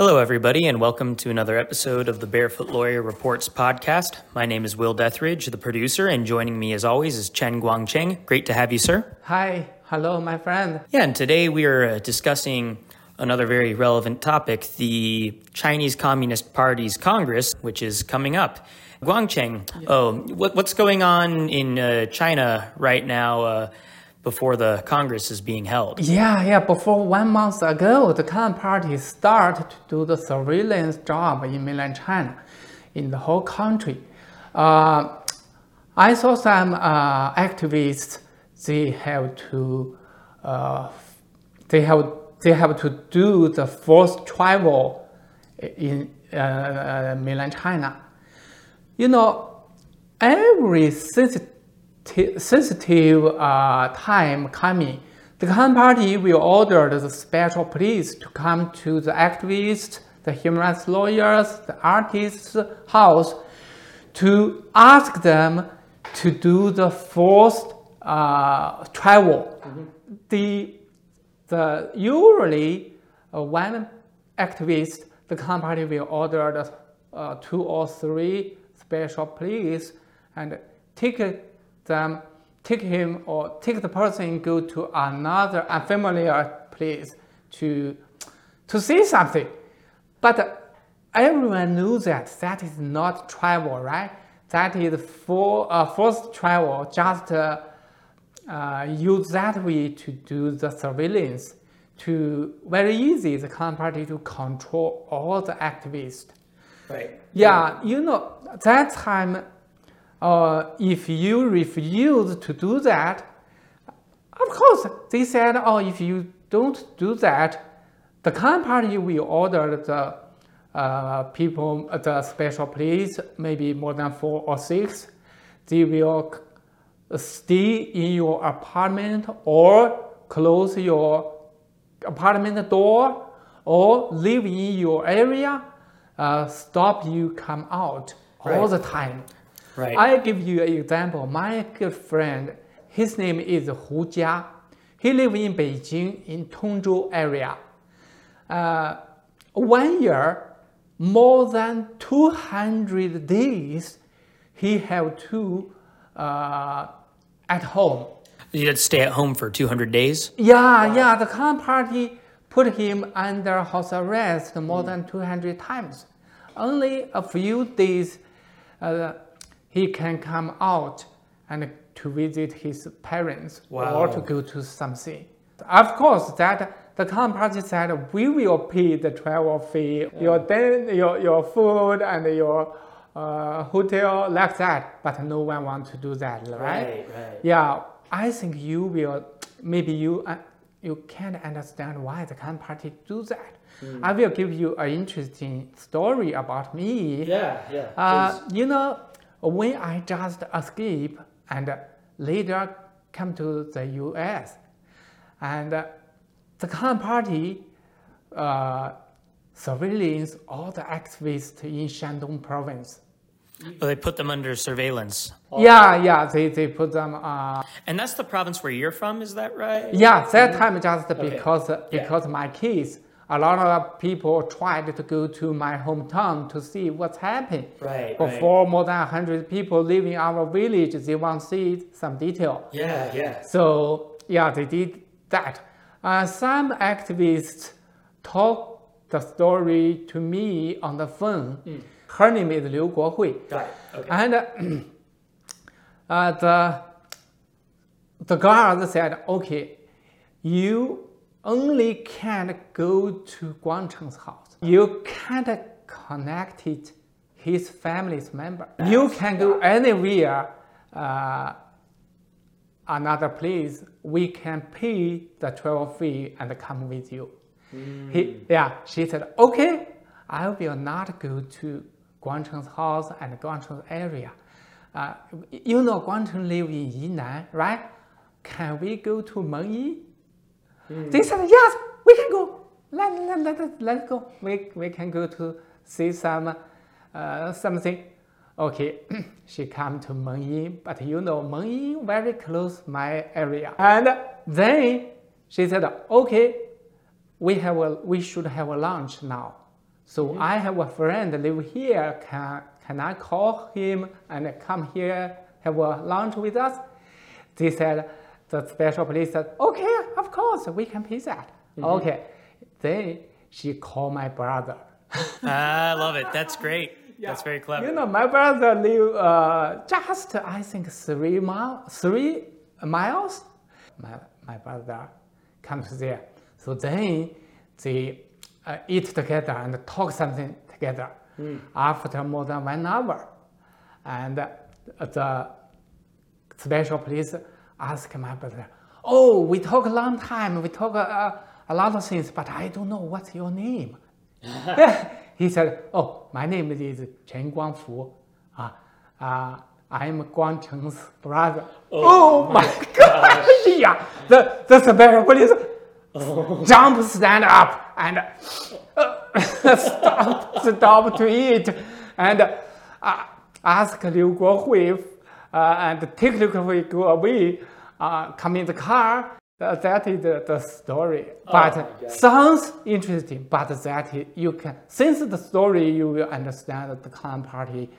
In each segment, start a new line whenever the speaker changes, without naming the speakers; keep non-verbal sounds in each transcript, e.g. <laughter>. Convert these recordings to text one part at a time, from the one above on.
Hello, everybody, and welcome to another episode of the Barefoot Lawyer Reports podcast. My name is Will Dethridge, the producer, and joining me as always is Chen Guangcheng. Great to have you, sir.
Hi, hello, my friend.
Yeah, and today we are uh, discussing another very relevant topic the Chinese Communist Party's Congress, which is coming up. Guangcheng, oh, what, what's going on in uh, China right now? Uh, before the Congress is being held.
Yeah, yeah. Before one month ago, the Communist Party started to do the surveillance job in mainland China, in the whole country. Uh, I saw some uh, activists. They have to, uh, they have they have to do the forced travel in uh, mainland China. You know, every sensitive sensitive uh, time coming, the Communist Party will order the special police to come to the activists, the human rights lawyers, the artists' house to ask them to do the forced uh, travel. Mm-hmm. The, the usually uh, one activist, the Communist Party will order the, uh, two or three special police and take them take him or take the person and go to another unfamiliar place to, to see something. But everyone knows that that is not travel, right? That is for uh, forced travel, just uh, uh, use that way to do the surveillance to very easy the Communist Party to control all the activists.
Right.
Yeah, you know, that time uh, if you refuse to do that, of course, they said, oh, if you don't do that, the Communist Party will order the uh, people, the special police, maybe more than four or six, they will stay in your apartment or close your apartment door or live in your area, uh, stop you come out right. all the time.
Right.
I give you an example. My good friend, his name is Hu Jia. He lives in Beijing in Tongzhou area. Uh, one year, more than 200 days, he have to uh, at home.
You had to stay at home for 200 days?
Yeah, wow. yeah. The Communist Party put him under house arrest more mm. than 200 times. Only a few days uh, he can come out and to visit his parents wow. or to go to something. Of course, that the Communist Party said we will pay the travel fee, yeah. your den, your your food and your uh, hotel like that, but no one want to do that, right?
Right, right.
Yeah, I think you will. Maybe you uh, you can't understand why the Communist Party do that. Mm. I will give you an interesting story about me.
Yeah, yeah.
Uh, you know, when I just escape and later come to the U.S. and the Communist Party uh, surveillance all the activists in Shandong province.
Oh, they put them under surveillance.
Yeah, yeah, they, they put them. Uh,
and that's the province where you're from, is that right?
Yeah, that time just because okay. because yeah. my case a lot of people tried to go to my hometown to see what's happening.
Right.
Before
right.
more than 100 people living in our village, they want to see some detail.
Yeah, yeah.
So, yeah, they did that. Uh, some activists talk the story to me on the phone. Mm. Her name is Liu Guohui.
Got it. Okay.
And <clears throat> uh, the, the guard said, okay, you only can go to Guangcheng's house. You can't connect it his family's member. You can go anywhere, uh, another place. We can pay the travel fee and come with you. Mm. He, yeah, she said, okay, I will not go to Guangcheng's house and Guangcheng's area. Uh, you know Guangcheng live in Yinan, right? Can we go to Mengyin? Mm. They said, yes, we can go. Let, let, let, let's go. We, we can go to see some uh, something. Okay, <clears throat> she come to Mengyin, but you know Mengyin very close my area. And then she said, okay, we have a, we should have a lunch now. So I have a friend live here. Can can I call him and come here have a lunch with us? They said the special police said, okay, of course we can pay that. Okay, then she called my brother.
I love it. That's great. That's very clever.
You know, my brother live uh, just I think three mile, three miles. My my brother comes there, so then they uh, eat together and talk something together. After more than one hour, and uh, the special police ask my brother, "Oh, we talk a long time. We talk uh, a lot of things, but I don't know what's your name." <laughs> <laughs> he said, "Oh, my name is Chen Guangfu. Uh, uh, I'm Guangcheng's brother." Oh, my God! <laughs> yeah, the the special police jump, stand up, and uh, stop, stop to eat, and uh, ask Liu Guohui and take Liu Guohui go away, uh, come in the car. Uh, that is the, the story. But sounds interesting. But that is- you can since the story you will understand that the Klan Party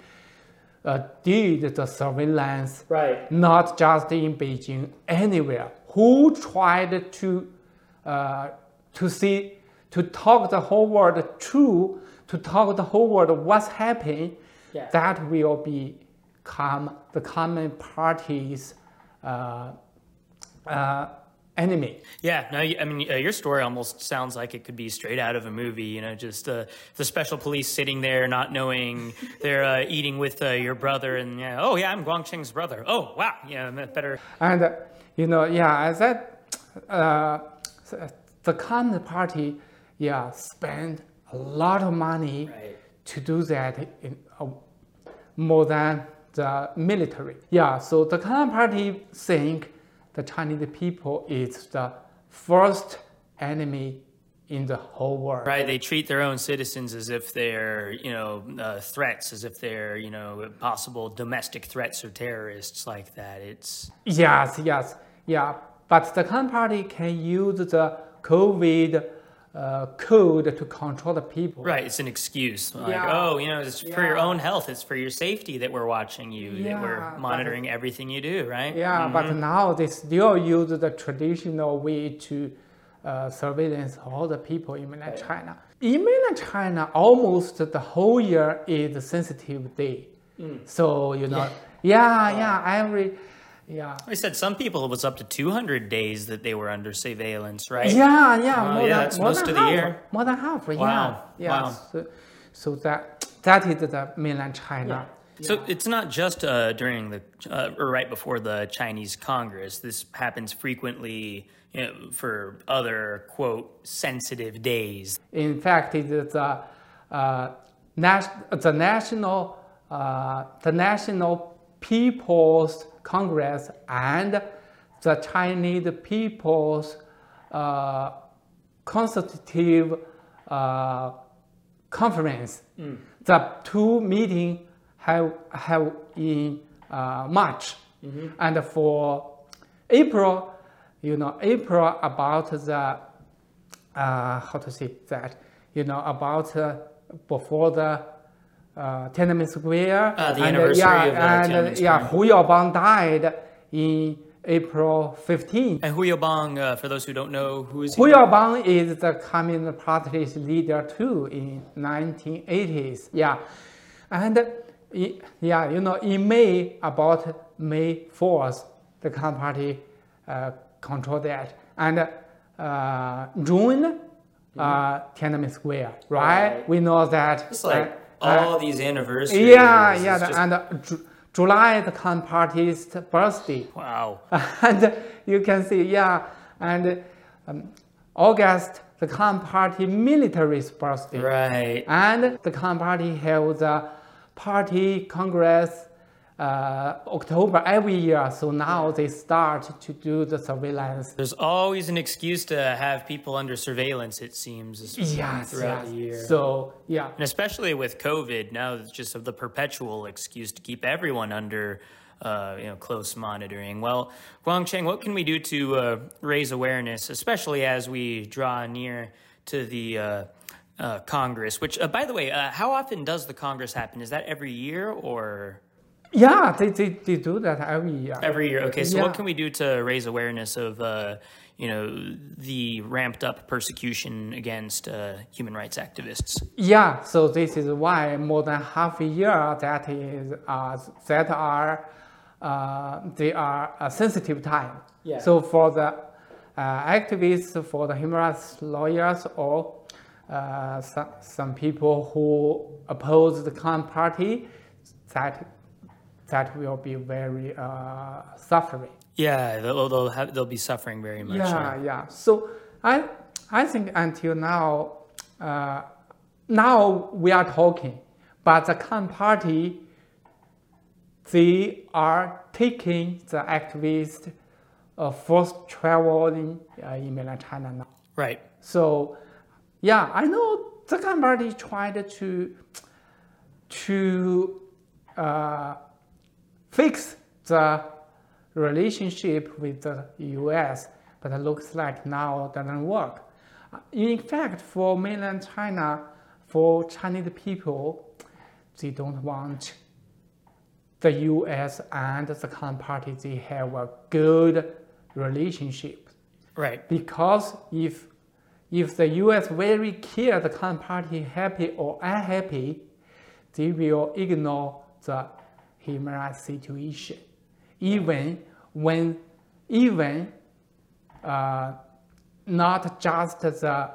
uh, did the surveillance
Right.
not just in Beijing, anywhere. Who tried to uh, to see to talk the whole world true, to talk the whole world what's happening,
Yeah.
that will become the common party's uh, uh, enemy.
Yeah, no, I mean, uh, your story almost sounds like it could be straight out of a movie. You know, just uh, the special police sitting there, not knowing <laughs> they're uh, eating with uh, your brother, and yeah, oh yeah, I'm Guangcheng's brother. Oh wow, yeah, better.
And uh, you know, yeah, as that uh, the Communist Party, yeah, spend a lot of money
Right.
to do that in uh, more than the military. Yeah, so the Communist Party think the Chinese people is the first enemy in the whole world.
Right, they treat their own citizens as if they're, you know, uh, threats, as if they're, you know, possible domestic threats or terrorists like that. It's
Yes, yes, yeah. But the Communist Party can use the COVID uh, code to control the people.
right. It's an excuse. Like,
Yeah.
oh, you know, it's for your own health. It's for your safety that we're watching you.
yeah, that
we're
but-
monitoring everything you do. Right.
Yeah, but now they still use the traditional way to uh, surveillance all the people in mainland China. In mainland China, almost the whole year is a sensitive day. So you know, yeah, yeah, every, yeah,
I said some people it was up to 200 days that they were under surveillance. Right.
yeah, yeah,
Wow,
more
yeah,
than
that's
more
most
than
of the
half,
year.
more than half.
Wow,
Yeah, yeah.
wow.
So, so that that is the mainland China.
So it's not just uh, during the uh, or right before the Chinese Congress. This happens frequently you know, for other quote sensitive days.
In fact, it is the uh, nas- the national uh, the National People's Congress and the Chinese People's uh, Constitutive uh, Conference. The two meetings have have in uh, March, and for April, you know, April about the uh, how to say that, you know, about uh, before the uh, Tiananmen Square.
Ah, the
and,
anniversary
yeah,
of the
and
Tiananmen
yeah, Hu Yaobang died in April 15.
And Hu Yaobang, uh, for those who don't know, who is he?
Hu Yaobang is the Communist Party's leader too in 1980s. Yeah, and yeah, you know, in May about May 4th, the Communist Party uh, controlled that, and uh, June, uh, Tiananmen Square, right?
Right.
We know that.
It's like
uh, uh,
all these anniversaries.
yeah, yeah,
just-
and uh, Ju- July the Party's birthday.
wow. <laughs>
and you can see, yeah, and um, August, the Communist Party military's birthday,
Right.
and the Communist Party held a party congress uh, October every year. So now they start to do the surveillance.
There's always an excuse to have people under surveillance. It seems
Yes,
throughout
yes.
the year.
So yeah,
And especially with COVID, now it's just of the perpetual excuse to keep everyone under, uh, you know, close monitoring. Well, Guangcheng, what can we do to uh, raise awareness, especially as we draw near to the uh, uh, Congress. Which, uh, by the way, uh, how often does the Congress happen? Is that every year or?
Yeah, they, they, they do that every year.
Every year. Okay, so
Yeah.
what can we do to raise awareness of, uh, you know, the ramped up persecution against uh, human rights activists?
Yeah, so this is why more than half a year that is uh, that are uh, they are a sensitive time.
Yeah.
So for the uh, activists, for the human rights lawyers, or uh, some, some people who oppose the Klan party, that that will be very uh, suffering.
Yeah, they'll they'll, have, they'll be suffering very much.
Yeah, yeah. So I I think until now, uh, now we are talking, but the Khan Party, they are taking the activists uh, forced traveling uh, in mainland China now.
Right.
So, yeah, I know the Khan Party tried to to uh, fix the relationship with the U.S., but it looks like now it doesn't work. In fact, for mainland China, for Chinese people, they don't want the U.S. and the Communist Party. They have a good relationship
Right.
because if if the U.S. very care the Communist party happy or unhappy, they will ignore the human rights situation, even when even uh, not just the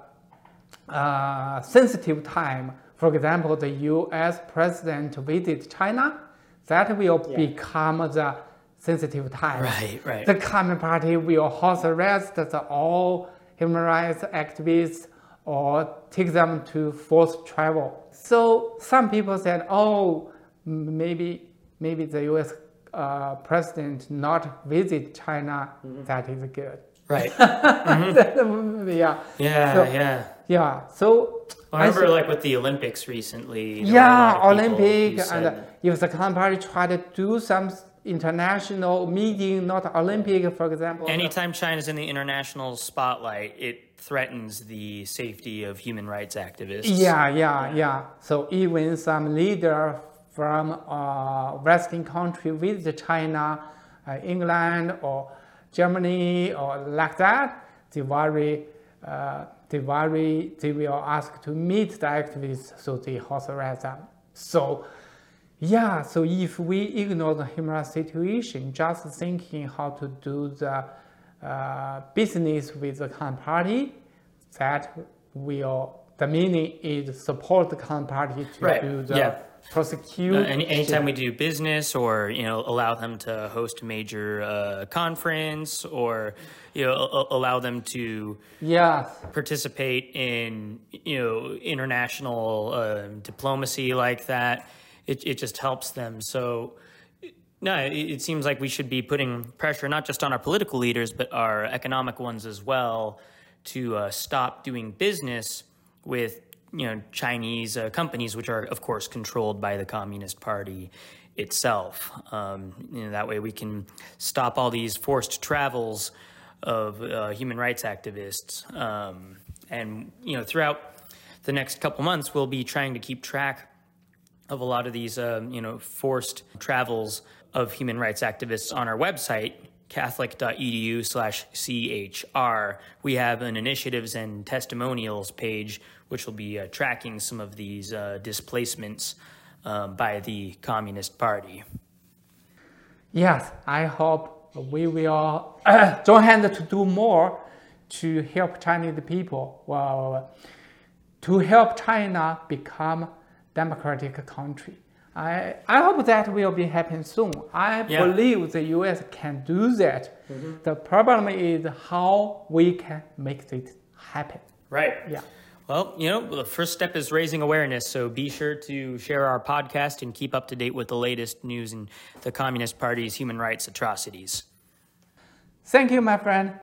uh, sensitive time. For example, the U.S. president visit China, that will become the sensitive time.
Right. Right.
The Communist Party will house arrest the all human rights activists or take them to forced travel. So some people said, oh, maybe maybe the U.S. Uh, president not visit China. that is good.
Right. <laughs>
yeah,
Yeah.
So-
yeah.
yeah. So
I remember,
think-
like with the Olympics recently. there were a
yeah,
lot of people
Olympic and
said-
if the Party try to do some international meeting, not Olympic, for example.
Anytime China's in the international spotlight, it threatens the safety of human rights activists.
Yeah, yeah, yeah. So even some leader from uh, Western country visit China, uh, England or Germany or like that, they worry, uh, they worry, they will ask to meet the activists, so they authorize them. So, yeah, so if we ignore the human rights situation, just thinking how to do the uh, business with the Klan party, that will the meaning is support the Klan party to
Right,
do the
yeah.
Prosecute.
Uh, any, anytime we do business or you know allow them to host a major uh, conference or you know a- allow them to
yes,
participate in you know international uh, diplomacy like that it, it just helps them so no it, it seems like we should be putting pressure not just on our political leaders but our economic ones as well to uh, stop doing business with you know Chinese uh, companies which are of course controlled by the Communist Party itself um, you know, that way we can stop all these forced travels of uh, human rights activists. Um, and, you know, throughout the next couple months, we'll be trying to keep track of a lot of these, um, you know, forced travels of human rights activists on our website, catholic.edu slash CHR. We have an initiatives and testimonials page, which will be uh, tracking some of these uh, displacements um, by the Communist Party.
yes. I hope we will <coughs> join hands to do more to help Chinese people. Well, to help China become democratic country. I, I hope that will be happening soon. I
Yeah.
believe the U.S. can do that. Mm-hmm. The problem is how we can make it happen.
Right.
Yeah.
Well, you know, the first step is raising awareness. So be sure to share our podcast and keep up to date with the latest news in the Communist Party's human rights atrocities.
Thank you, my friend.